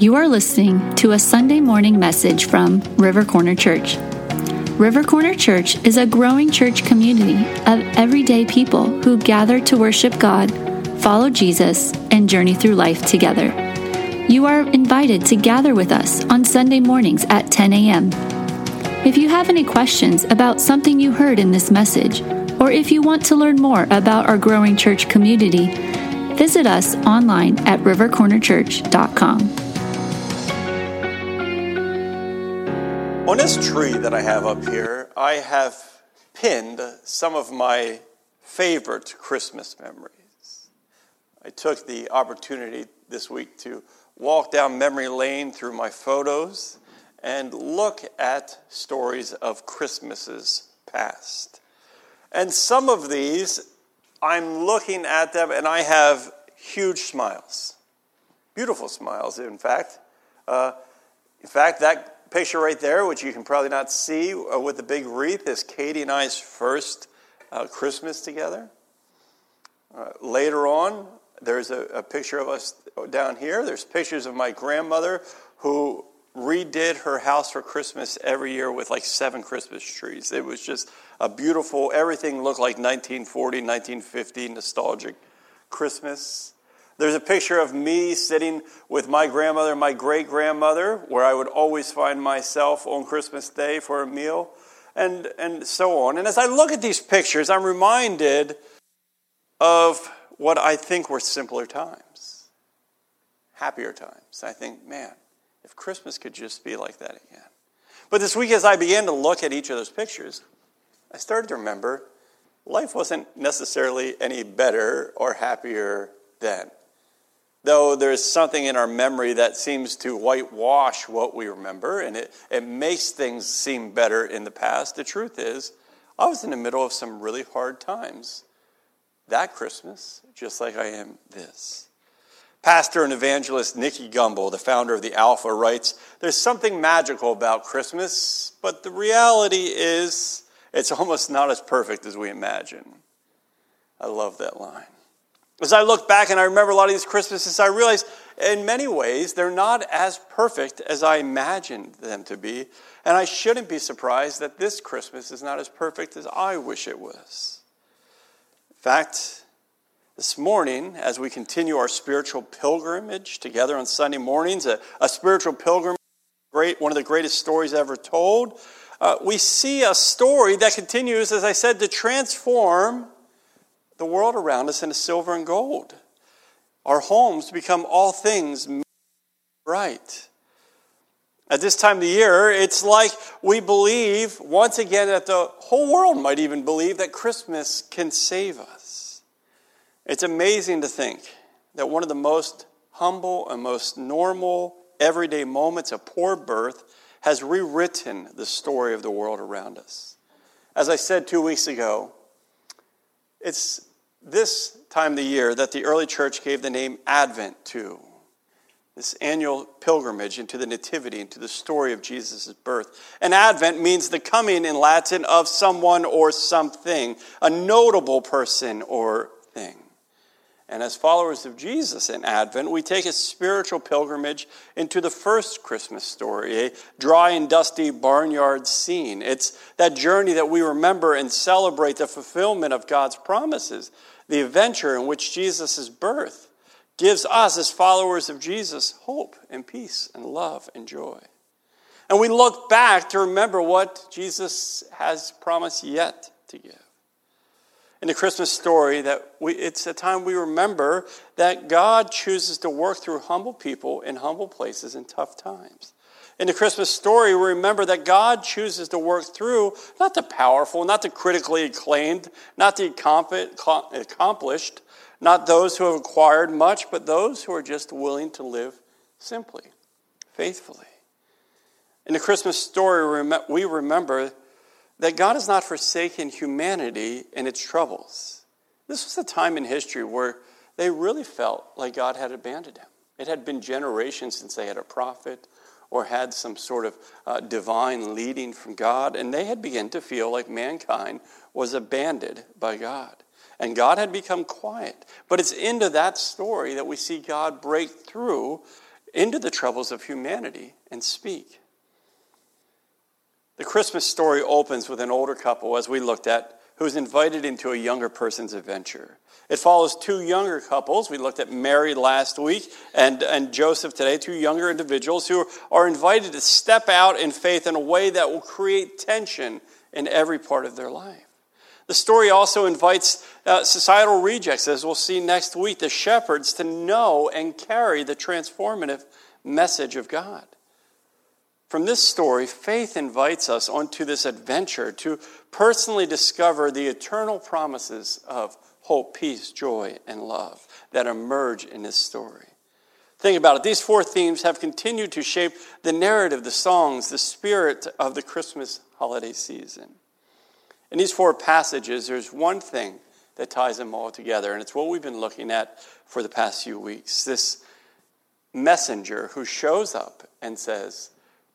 You are listening to a Sunday morning message from River Corner Church. River Corner Church is a growing church community of everyday people who gather to worship God, follow Jesus, and journey through life together. You are invited to gather with us on Sunday mornings at 10 a.m. If you have any questions about something you heard in this message, or if you want to learn more about our growing church community, visit us online at rivercornerchurch.com. On this tree that I have up here, I have pinned some of my favorite Christmas memories. I took the opportunity this week to walk down memory lane through my photos and look at stories of Christmases past. And some of these, I'm looking at them and I have huge smiles. Beautiful smiles, in fact. Uh, in fact, that picture right there, which you can probably not see uh, with the big wreath, is Katie and I's first uh, Christmas together. Uh, later on, there's a, a, picture of us down here. There's pictures of my grandmother who redid her house for Christmas every year with like seven Christmas trees. It was just a beautiful, everything looked like 1940, 1950 nostalgic Christmas. There's a picture of me sitting with my grandmother and my great grandmother, where I would always find myself on Christmas Day for a meal, and, and so on. And as I look at these pictures, I'm reminded of what I think were simpler times, happier times. I think, man, if Christmas could just be like that again. But this week, as I began to look at each of those pictures, I started to remember life wasn't necessarily any better or happier then. Though there's something in our memory that seems to whitewash what we remember and it, it makes things seem better in the past, the truth is, I was in the middle of some really hard times that Christmas, just like I am this. Pastor and evangelist Nicky Gumbel, the founder of the Alpha, writes There's something magical about Christmas, but the reality is it's almost not as perfect as we imagine. I love that line. As I look back and I remember a lot of these Christmases, I realize in many ways they're not as perfect as I imagined them to be. And I shouldn't be surprised that this Christmas is not as perfect as I wish it was. In fact, this morning, as we continue our spiritual pilgrimage together on Sunday mornings, a, a spiritual pilgrimage, great, one of the greatest stories ever told, uh, we see a story that continues, as I said, to transform the world around us into silver and gold. Our homes become all things bright. At this time of the year, it's like we believe once again that the whole world might even believe that Christmas can save us. It's amazing to think that one of the most humble and most normal everyday moments of poor birth has rewritten the story of the world around us. As I said two weeks ago, it's this time of the year that the early church gave the name Advent to. This annual pilgrimage into the Nativity, into the story of Jesus' birth. And Advent means the coming in Latin of someone or something, a notable person or thing. And as followers of Jesus in Advent, we take a spiritual pilgrimage into the first Christmas story, a dry and dusty barnyard scene. It's that journey that we remember and celebrate the fulfillment of God's promises the adventure in which Jesus' birth gives us, as followers of Jesus, hope and peace and love and joy. And we look back to remember what Jesus has promised yet to give. In the Christmas story, that we, it's a time we remember that God chooses to work through humble people in humble places in tough times. In the Christmas story, we remember that God chooses to work through not the powerful, not the critically acclaimed, not the accomplished, not those who have acquired much, but those who are just willing to live simply, faithfully. In the Christmas story, we remember that God has not forsaken humanity in its troubles. This was a time in history where they really felt like God had abandoned them. It had been generations since they had a prophet or had some sort of uh, divine leading from God, and they had begun to feel like mankind was abandoned by God. and God had become quiet. But it's into that story that we see God break through into the troubles of humanity and speak. The Christmas story opens with an older couple, as we looked at, who's invited into a younger person's adventure. It follows two younger couples. We looked at Mary last week and, and Joseph today, two younger individuals who are invited to step out in faith in a way that will create tension in every part of their life. The story also invites uh, societal rejects, as we'll see next week, the shepherds to know and carry the transformative message of God. From this story, faith invites us onto this adventure to personally discover the eternal promises of hope, peace, joy, and love that emerge in this story. Think about it. These four themes have continued to shape the narrative, the songs, the spirit of the Christmas holiday season. In these four passages, there's one thing that ties them all together, and it's what we've been looking at for the past few weeks. This messenger who shows up and says,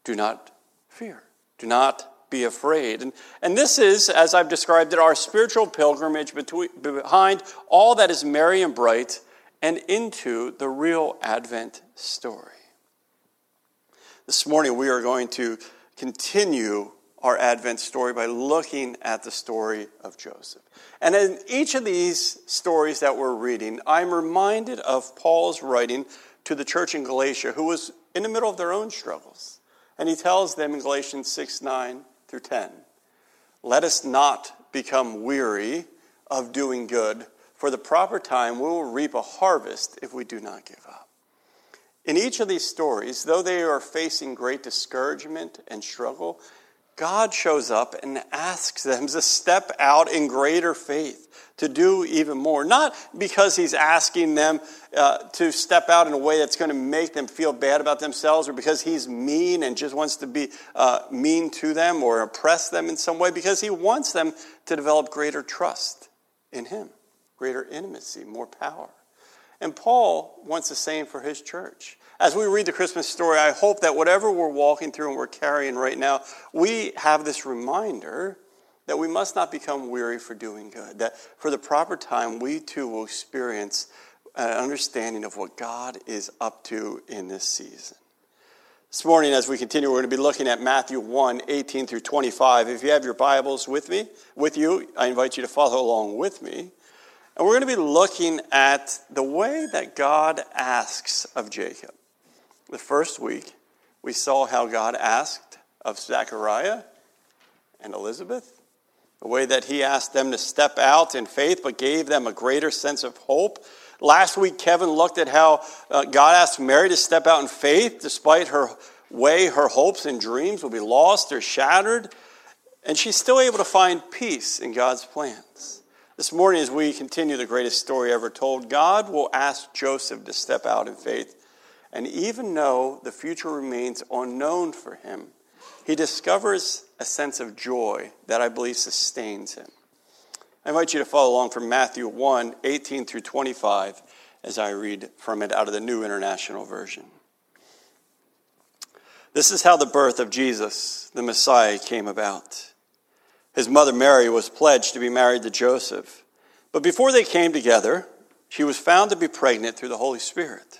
Do not fear, do not be afraid. And, and this is, as I've described it, our spiritual pilgrimage between, behind all that is merry and bright and into the real Advent story. This morning, we are going to continue our Advent story by looking at the story of Joseph. And in each of these stories that we're reading, I'm reminded of Paul's writing to the church in Galatia, who was in the middle of their own struggles. And he tells them in Galatians 6 9, through 10. Let us not become weary of doing good, for the proper time we will reap a harvest if we do not give up. In each of these stories, though they are facing great discouragement and struggle, God shows up and asks them to step out in greater faith to do even more. Not because he's asking them uh, to step out in a way that's going to make them feel bad about themselves or because he's mean and just wants to be uh, mean to them or oppress them in some way, because he wants them to develop greater trust in him, greater intimacy, more power. And Paul wants the same for his church. As we read the Christmas story, I hope that whatever we're walking through and we're carrying right now, we have this reminder that we must not become weary for doing good, that for the proper time, we too will experience an understanding of what God is up to in this season. This morning, as we continue, we're going to be looking at Matthew 1 18 through 25. If you have your Bibles with me, with you, I invite you to follow along with me. And we're going to be looking at the way that God asks of Jacob. The first week, we saw how God asked of Zechariah and Elizabeth the way that he asked them to step out in faith, but gave them a greater sense of hope. Last week, Kevin looked at how uh, God asked Mary to step out in faith despite her way, her hopes and dreams will be lost or shattered. And she's still able to find peace in God's plans. This morning, as we continue the greatest story ever told, God will ask Joseph to step out in faith. And even though the future remains unknown for him, he discovers a sense of joy that I believe sustains him. I invite you to follow along from Matthew 1 18 through 25 as I read from it out of the New International Version. This is how the birth of Jesus, the Messiah, came about. His mother Mary was pledged to be married to Joseph, but before they came together, she was found to be pregnant through the Holy Spirit.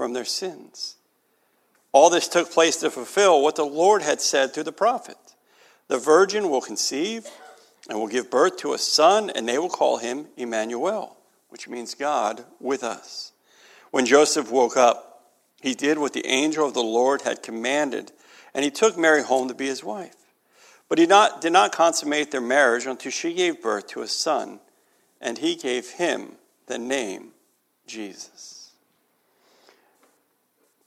from their sins. All this took place to fulfill what the Lord had said through the prophet The virgin will conceive and will give birth to a son, and they will call him Emmanuel, which means God with us. When Joseph woke up, he did what the angel of the Lord had commanded, and he took Mary home to be his wife. But he not, did not consummate their marriage until she gave birth to a son, and he gave him the name Jesus.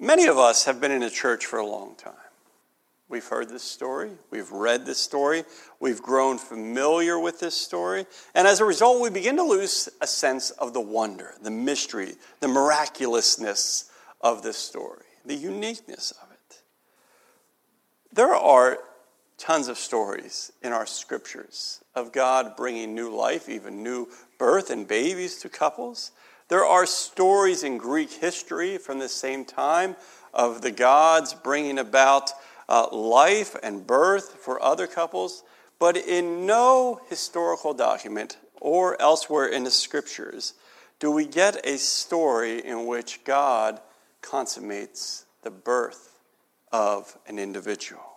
Many of us have been in a church for a long time. We've heard this story, we've read this story, we've grown familiar with this story, and as a result, we begin to lose a sense of the wonder, the mystery, the miraculousness of this story, the uniqueness of it. There are tons of stories in our scriptures of God bringing new life, even new birth and babies to couples. There are stories in Greek history from the same time of the gods bringing about uh, life and birth for other couples, but in no historical document or elsewhere in the scriptures do we get a story in which God consummates the birth of an individual.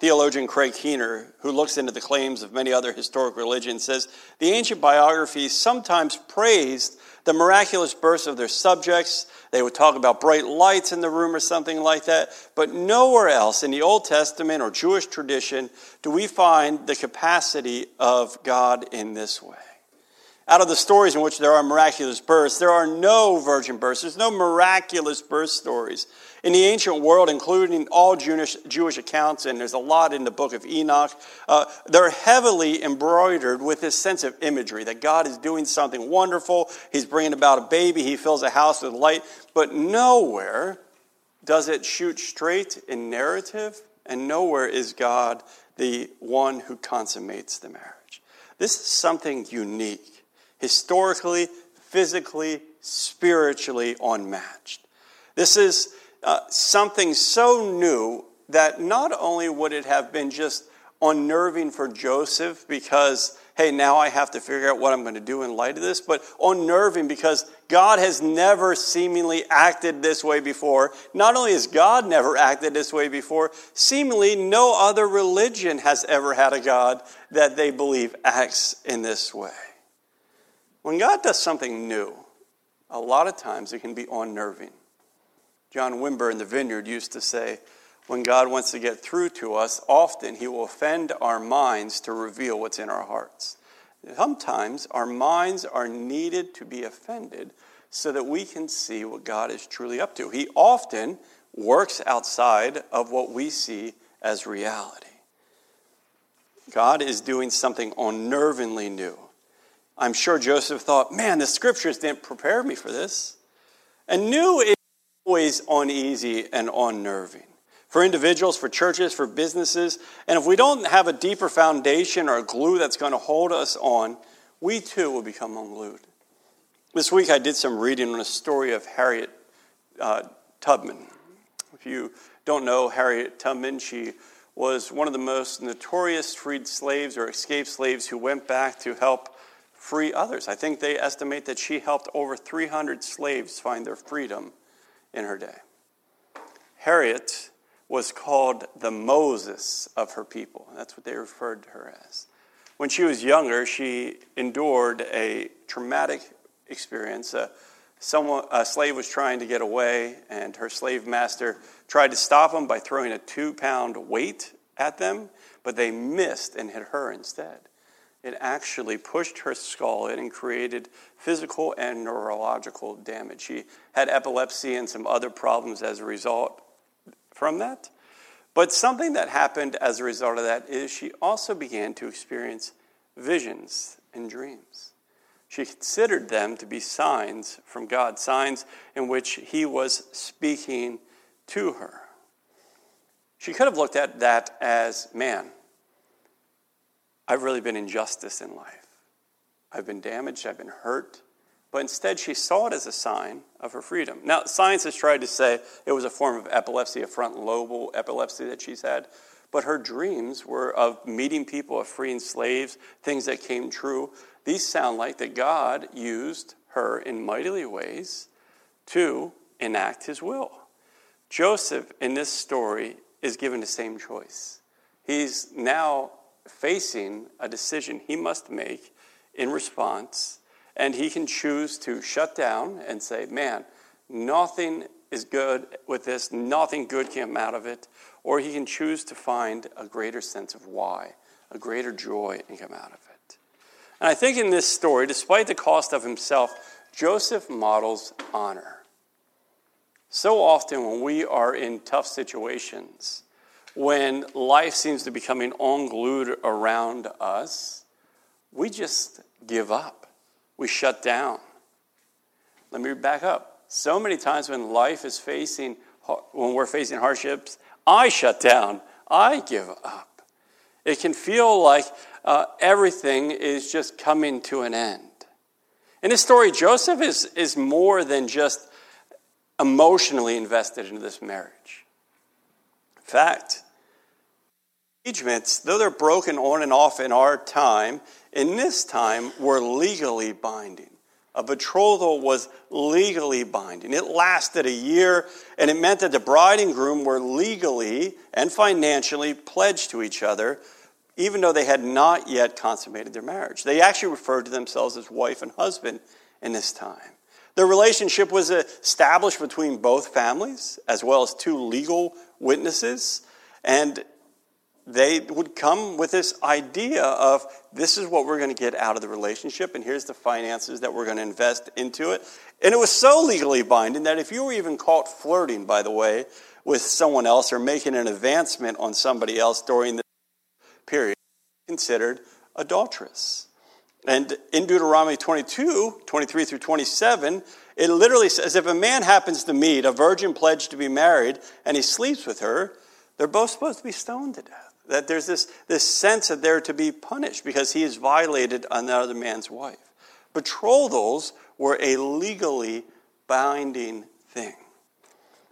Theologian Craig Keener, who looks into the claims of many other historic religions, says the ancient biographies sometimes praised the miraculous births of their subjects. They would talk about bright lights in the room or something like that. But nowhere else in the Old Testament or Jewish tradition do we find the capacity of God in this way. Out of the stories in which there are miraculous births, there are no virgin births. There's no miraculous birth stories. In the ancient world, including all Jewish, Jewish accounts, and there's a lot in the book of Enoch, uh, they're heavily embroidered with this sense of imagery that God is doing something wonderful. He's bringing about a baby. He fills a house with light. But nowhere does it shoot straight in narrative, and nowhere is God the one who consummates the marriage. This is something unique, historically, physically, spiritually unmatched. This is uh, something so new that not only would it have been just unnerving for Joseph because, hey, now I have to figure out what I'm going to do in light of this, but unnerving because God has never seemingly acted this way before. Not only has God never acted this way before, seemingly no other religion has ever had a God that they believe acts in this way. When God does something new, a lot of times it can be unnerving. John Wimber in the Vineyard used to say, when God wants to get through to us, often He will offend our minds to reveal what's in our hearts. Sometimes our minds are needed to be offended so that we can see what God is truly up to. He often works outside of what we see as reality. God is doing something unnervingly new. I'm sure Joseph thought, man, the scriptures didn't prepare me for this. And new is always uneasy and unnerving. For individuals, for churches, for businesses. And if we don't have a deeper foundation or a glue that's going to hold us on, we too will become unglued. This week I did some reading on a story of Harriet uh, Tubman. If you don't know Harriet Tubman, she was one of the most notorious freed slaves or escaped slaves who went back to help free others. I think they estimate that she helped over 300 slaves find their freedom in her day. Harriet was called the Moses of her people. That's what they referred to her as. When she was younger, she endured a traumatic experience. Uh, someone, a slave was trying to get away, and her slave master tried to stop him by throwing a two pound weight at them, but they missed and hit her instead it actually pushed her skull in and created physical and neurological damage. She had epilepsy and some other problems as a result from that. But something that happened as a result of that is she also began to experience visions and dreams. She considered them to be signs from God, signs in which He was speaking to her. She could have looked at that as man I've really been injustice in life. I've been damaged, I've been hurt. But instead, she saw it as a sign of her freedom. Now, science has tried to say it was a form of epilepsy, a front lobal epilepsy that she's had. But her dreams were of meeting people, of freeing slaves, things that came true. These sound like that God used her in mightily ways to enact his will. Joseph, in this story, is given the same choice. He's now facing a decision he must make in response, and he can choose to shut down and say, Man, nothing is good with this, nothing good came out of it, or he can choose to find a greater sense of why, a greater joy, and come out of it. And I think in this story, despite the cost of himself, Joseph models honor. So often, when we are in tough situations, when life seems to be coming unglued around us, we just give up. We shut down. Let me back up. So many times when life is facing, when we're facing hardships, I shut down. I give up. It can feel like uh, everything is just coming to an end. In this story, Joseph is, is more than just emotionally invested into this marriage. Fact, engagements, though they're broken on and off in our time, in this time were legally binding. A betrothal was legally binding. It lasted a year, and it meant that the bride and groom were legally and financially pledged to each other, even though they had not yet consummated their marriage. They actually referred to themselves as wife and husband in this time. The relationship was established between both families, as well as two legal witnesses, and they would come with this idea of this is what we're going to get out of the relationship, and here's the finances that we're going to invest into it. And it was so legally binding that if you were even caught flirting, by the way, with someone else or making an advancement on somebody else during the period, considered adulterous. And in Deuteronomy 22, 23 through 27, it literally says if a man happens to meet a virgin pledged to be married and he sleeps with her, they're both supposed to be stoned to death. That there's this, this sense that they're to be punished because he has violated another man's wife. Betrothals were a legally binding thing.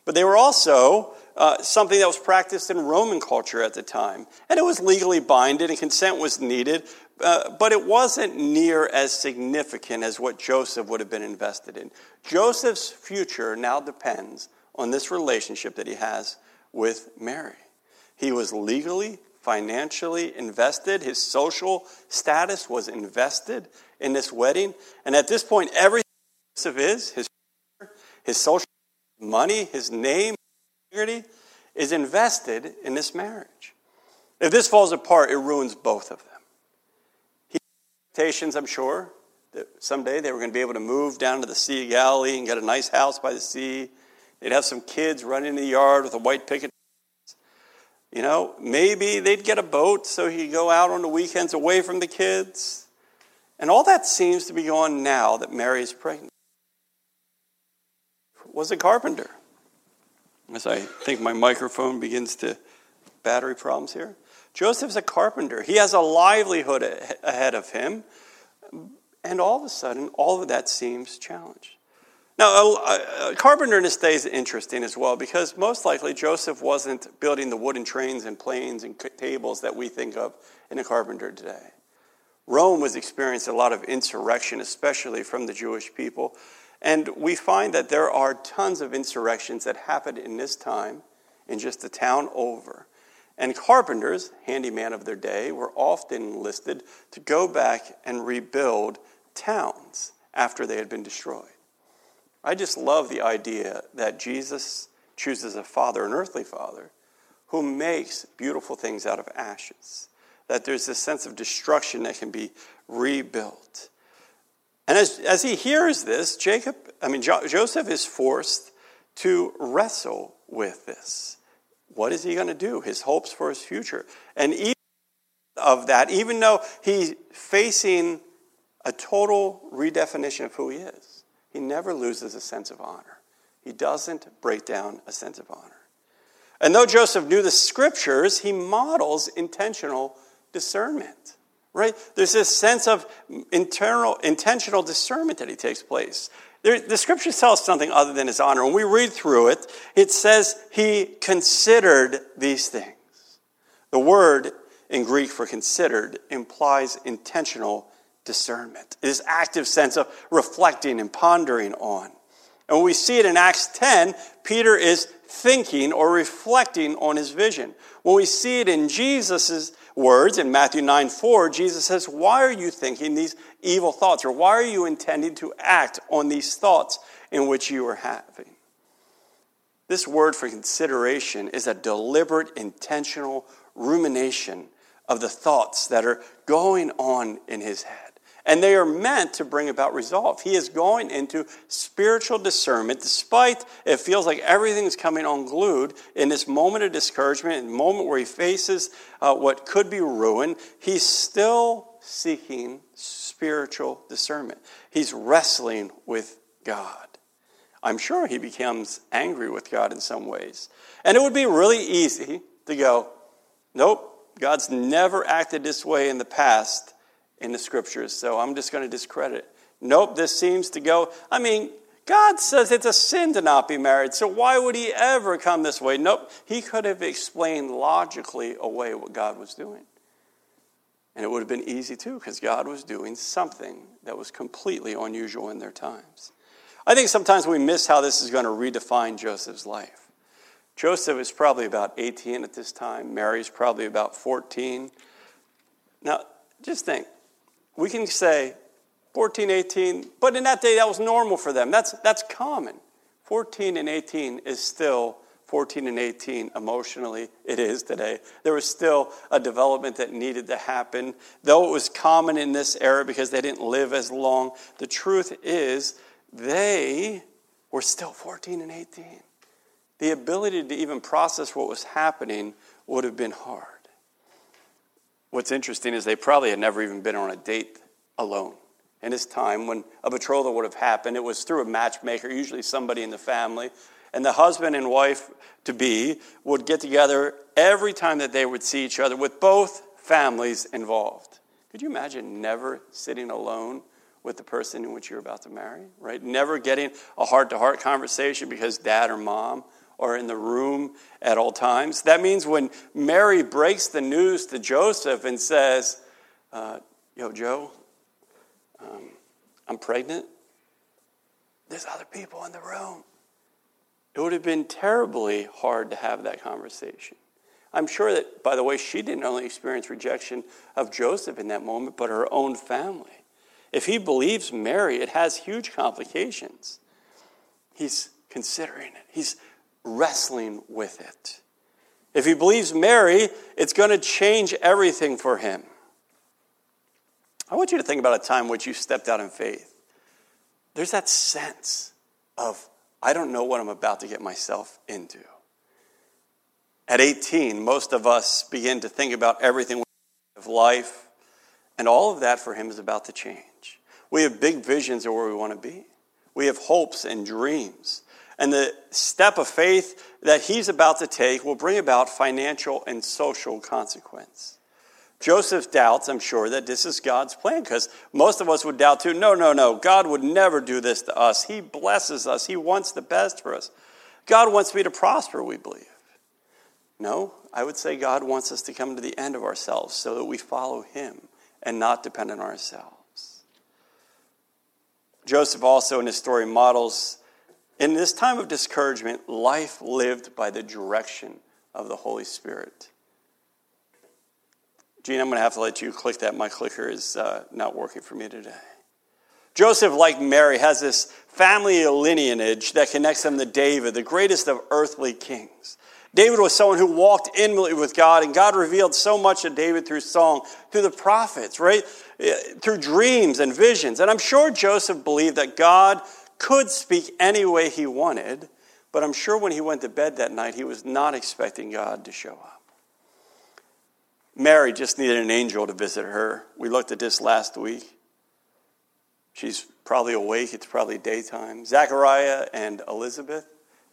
But they were also uh, something that was practiced in Roman culture at the time. And it was legally binding and consent was needed, uh, but it wasn't near as significant as what Joseph would have been invested in. Joseph's future now depends on this relationship that he has with Mary. He was legally financially invested. His social status was invested in this wedding. And at this point, everything of his, his, his social money, his name, integrity, is invested in this marriage. If this falls apart, it ruins both of them. He had expectations, I'm sure, that someday they were going to be able to move down to the Sea of Galilee and get a nice house by the sea. They'd have some kids running in the yard with a white picket you know, maybe they'd get a boat so he'd go out on the weekends away from the kids. And all that seems to be going now that Mary is pregnant. Was a carpenter. As I think my microphone begins to battery problems here. Joseph's a carpenter. He has a livelihood ahead of him. And all of a sudden, all of that seems challenged. Now, a, a carpenter in this day is interesting as well because most likely Joseph wasn't building the wooden trains and planes and tables that we think of in a carpenter today. Rome was experiencing a lot of insurrection, especially from the Jewish people. And we find that there are tons of insurrections that happened in this time in just the town over. And carpenters, handyman of their day, were often enlisted to go back and rebuild towns after they had been destroyed. I just love the idea that Jesus chooses a father, an earthly father, who makes beautiful things out of ashes. That there's this sense of destruction that can be rebuilt. And as, as he hears this, Jacob, I mean, jo- Joseph is forced to wrestle with this. What is he going to do? His hopes for his future. And even of that, even though he's facing a total redefinition of who he is, he never loses a sense of honor. He doesn't break down a sense of honor. And though Joseph knew the scriptures, he models intentional discernment. Right? There's this sense of internal, intentional discernment that he takes place. There, the scriptures tell us something other than his honor. When we read through it, it says he considered these things. The word in Greek for considered implies intentional discernment, this active sense of reflecting and pondering on. And when we see it in Acts 10, Peter is thinking or reflecting on his vision. When we see it in Jesus' words in Matthew 9 4, Jesus says, Why are you thinking these evil thoughts? Or why are you intending to act on these thoughts in which you are having? This word for consideration is a deliberate, intentional rumination of the thoughts that are going on in his head. And they are meant to bring about resolve. He is going into spiritual discernment, despite it feels like everything's coming unglued in this moment of discouragement, the moment where he faces uh, what could be ruin. He's still seeking spiritual discernment. He's wrestling with God. I'm sure he becomes angry with God in some ways. And it would be really easy to go, nope, God's never acted this way in the past in the scriptures, so I'm just going to discredit it. Nope, this seems to go. I mean, God says it's a sin to not be married, so why would he ever come this way? Nope, he could have explained logically away what God was doing. And it would have been easy too, because God was doing something that was completely unusual in their times. I think sometimes we miss how this is going to redefine Joseph's life. Joseph is probably about 18 at this time, Mary's probably about 14. Now, just think we can say 14, 18, but in that day that was normal for them. That's, that's common. 14 and 18 is still 14 and 18 emotionally it is today there was still a development that needed to happen though it was common in this era because they didn't live as long the truth is they were still 14 and 18 the ability to even process what was happening would have been hard What's interesting is they probably had never even been on a date alone. In this time, when a betrothal would have happened, it was through a matchmaker, usually somebody in the family. And the husband and wife to be would get together every time that they would see each other with both families involved. Could you imagine never sitting alone with the person in which you're about to marry, right? Never getting a heart to heart conversation because dad or mom are in the room at all times. That means when Mary breaks the news to Joseph and says, uh, Yo, Joe, um, I'm pregnant, there's other people in the room. It would have been terribly hard to have that conversation. I'm sure that, by the way, she didn't only experience rejection of Joseph in that moment, but her own family. If he believes Mary, it has huge complications. He's considering it. He's wrestling with it. If he believes Mary, it's going to change everything for him. I want you to think about a time which you stepped out in faith. There's that sense of, I don't know what I'm about to get myself into. At 18, most of us begin to think about everything of life, and all of that for him is about to change. We have big visions of where we want to be. We have hopes and dreams. And the step of faith that he's about to take will bring about financial and social consequence. Joseph doubts, I'm sure, that this is God's plan because most of us would doubt too. No, no, no. God would never do this to us. He blesses us, He wants the best for us. God wants me to prosper, we believe. No, I would say God wants us to come to the end of ourselves so that we follow Him and not depend on ourselves. Joseph also in his story models in this time of discouragement, life lived by the direction of the Holy Spirit. Gene, I'm going to have to let you click that. My clicker is uh, not working for me today. Joseph, like Mary, has this family lineage that connects him to David, the greatest of earthly kings. David was someone who walked intimately with God, and God revealed so much of David through song, through the prophets, right? Through dreams and visions. And I'm sure Joseph believed that God could speak any way he wanted, but I'm sure when he went to bed that night, he was not expecting God to show up. Mary just needed an angel to visit her. We looked at this last week. She's probably awake, it's probably daytime. Zechariah and Elizabeth,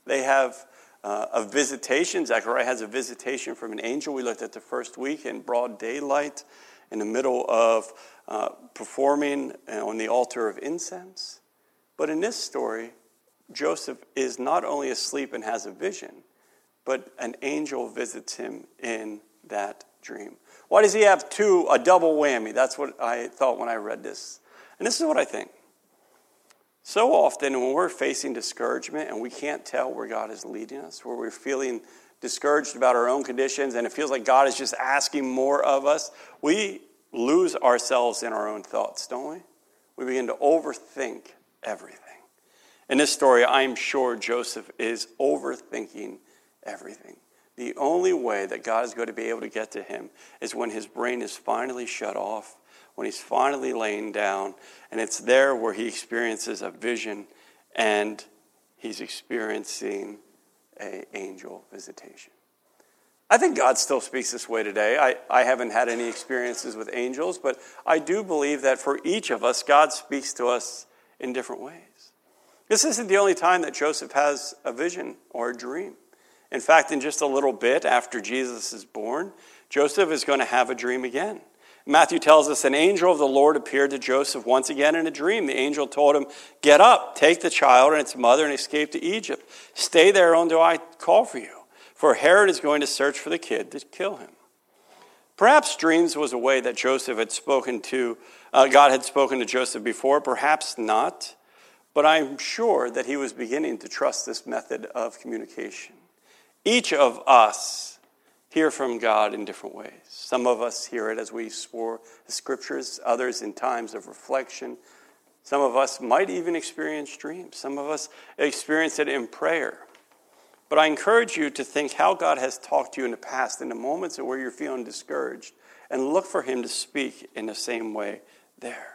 they have uh, a visitation. Zechariah has a visitation from an angel. We looked at the first week in broad daylight in the middle of uh, performing on the altar of incense. But in this story, Joseph is not only asleep and has a vision, but an angel visits him in that dream. Why does he have two, a double whammy? That's what I thought when I read this. And this is what I think. So often, when we're facing discouragement and we can't tell where God is leading us, where we're feeling discouraged about our own conditions and it feels like God is just asking more of us, we lose ourselves in our own thoughts, don't we? We begin to overthink everything. In this story, I'm sure Joseph is overthinking everything. The only way that God is going to be able to get to him is when his brain is finally shut off, when he's finally laying down. And it's there where he experiences a vision and he's experiencing an angel visitation. I think God still speaks this way today. I, I haven't had any experiences with angels, but I do believe that for each of us, God speaks to us in different ways. This isn't the only time that Joseph has a vision or a dream. In fact, in just a little bit after Jesus is born, Joseph is going to have a dream again. Matthew tells us an angel of the Lord appeared to Joseph once again in a dream. The angel told him, Get up, take the child and its mother, and escape to Egypt. Stay there until I call for you, for Herod is going to search for the kid to kill him. Perhaps dreams was a way that Joseph had spoken to, uh, God had spoken to Joseph before, perhaps not, but I'm sure that he was beginning to trust this method of communication. Each of us hear from God in different ways. Some of us hear it as we explore the scriptures, others in times of reflection. Some of us might even experience dreams. Some of us experience it in prayer. But I encourage you to think how God has talked to you in the past in the moments where you're feeling discouraged and look for Him to speak in the same way there.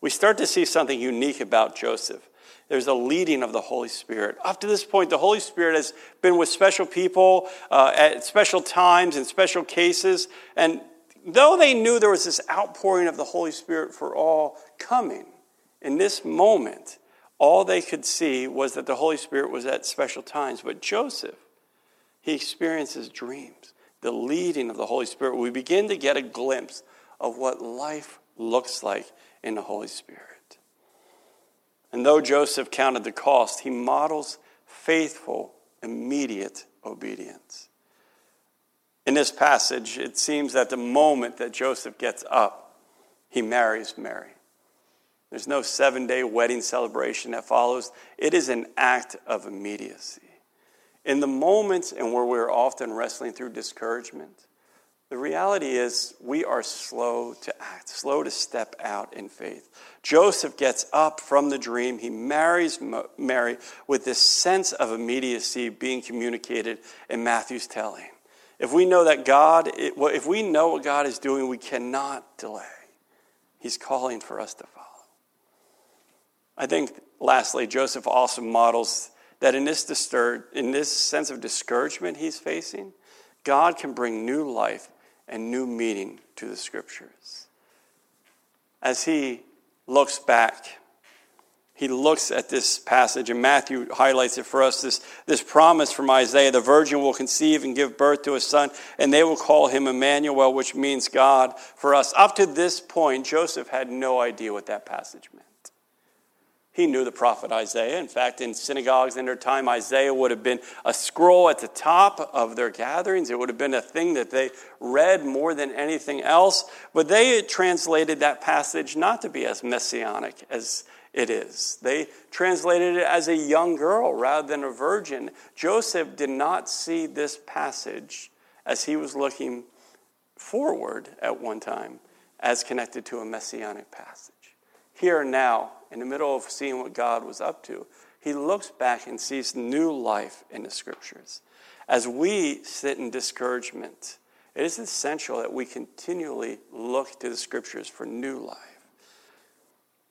We start to see something unique about Joseph there's a leading of the Holy Spirit. Up to this point, the Holy Spirit has been with special people uh, at special times in special cases. And though they knew there was this outpouring of the Holy Spirit for all coming, in this moment, all they could see was that the Holy Spirit was at special times. But Joseph, he experiences dreams, the leading of the Holy Spirit. We begin to get a glimpse of what life looks like in the Holy Spirit. And though Joseph counted the cost, he models faithful, immediate obedience. In this passage, it seems that the moment that Joseph gets up, he marries Mary. There's no seven day wedding celebration that follows, it is an act of immediacy. In the moments and where we're often wrestling through discouragement, the reality is, we are slow to act, slow to step out in faith. Joseph gets up from the dream. He marries Mary with this sense of immediacy being communicated in Matthew's telling. If we know that God, if we know what God is doing, we cannot delay. He's calling for us to. I think, lastly, Joseph also models that in this, in this sense of discouragement he's facing, God can bring new life and new meaning to the scriptures. As he looks back, he looks at this passage, and Matthew highlights it for us this, this promise from Isaiah the virgin will conceive and give birth to a son, and they will call him Emmanuel, which means God for us. Up to this point, Joseph had no idea what that passage meant. He knew the prophet Isaiah. In fact, in synagogues in their time, Isaiah would have been a scroll at the top of their gatherings. It would have been a thing that they read more than anything else. But they translated that passage not to be as messianic as it is. They translated it as a young girl rather than a virgin. Joseph did not see this passage as he was looking forward at one time as connected to a messianic passage. Here now, in the middle of seeing what God was up to, he looks back and sees new life in the scriptures. As we sit in discouragement, it is essential that we continually look to the scriptures for new life.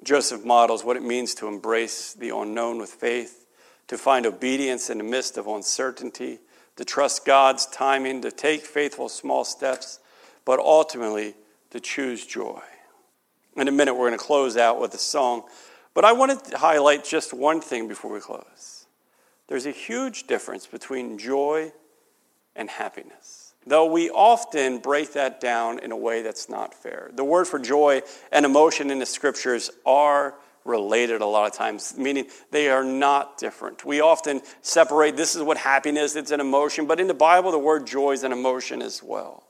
Joseph models what it means to embrace the unknown with faith, to find obedience in the midst of uncertainty, to trust God's timing, to take faithful small steps, but ultimately to choose joy. In a minute, we're going to close out with a song. But I wanted to highlight just one thing before we close. There's a huge difference between joy and happiness, though we often break that down in a way that's not fair. The word for joy and emotion in the scriptures are related a lot of times, meaning they are not different. We often separate this is what happiness, it's an emotion, but in the Bible, the word joy is an emotion as well.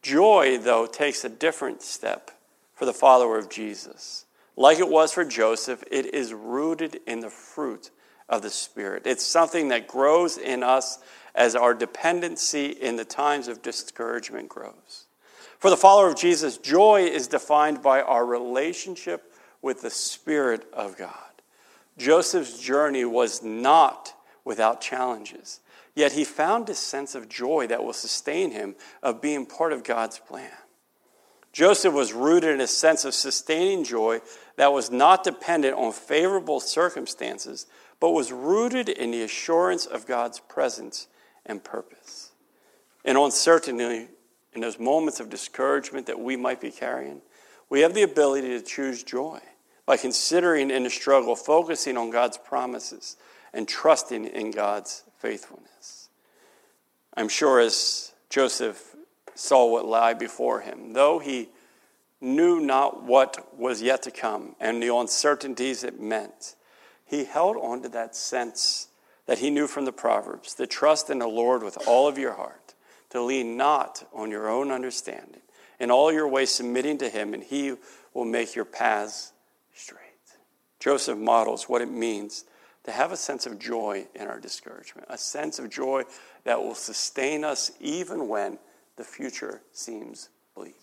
Joy, though, takes a different step for the follower of Jesus. Like it was for Joseph, it is rooted in the fruit of the Spirit. It's something that grows in us as our dependency in the times of discouragement grows. For the follower of Jesus, joy is defined by our relationship with the Spirit of God. Joseph's journey was not without challenges, yet he found a sense of joy that will sustain him of being part of God's plan. Joseph was rooted in a sense of sustaining joy that was not dependent on favorable circumstances, but was rooted in the assurance of God's presence and purpose. And uncertainty, in those moments of discouragement that we might be carrying, we have the ability to choose joy by considering in the struggle, focusing on God's promises and trusting in God's faithfulness. I'm sure as Joseph saw what lay before him. Though he knew not what was yet to come and the uncertainties it meant, he held on to that sense that he knew from the Proverbs to trust in the Lord with all of your heart, to lean not on your own understanding, in all your ways submitting to him, and he will make your paths straight. Joseph models what it means to have a sense of joy in our discouragement, a sense of joy that will sustain us even when the future seems bleak.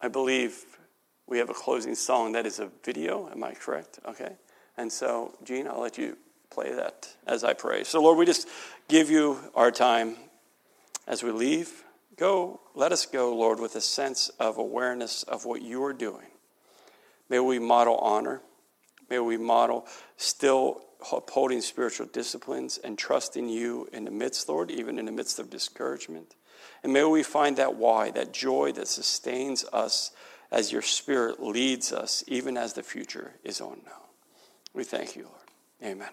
I believe we have a closing song that is a video. Am I correct? Okay. And so, Gene, I'll let you play that as I pray. So, Lord, we just give you our time as we leave. Go, let us go, Lord, with a sense of awareness of what you are doing. May we model honor. May we model still upholding spiritual disciplines and trusting you in the midst, Lord, even in the midst of discouragement. And may we find that why, that joy that sustains us as your Spirit leads us, even as the future is unknown. We thank you, Lord. Amen.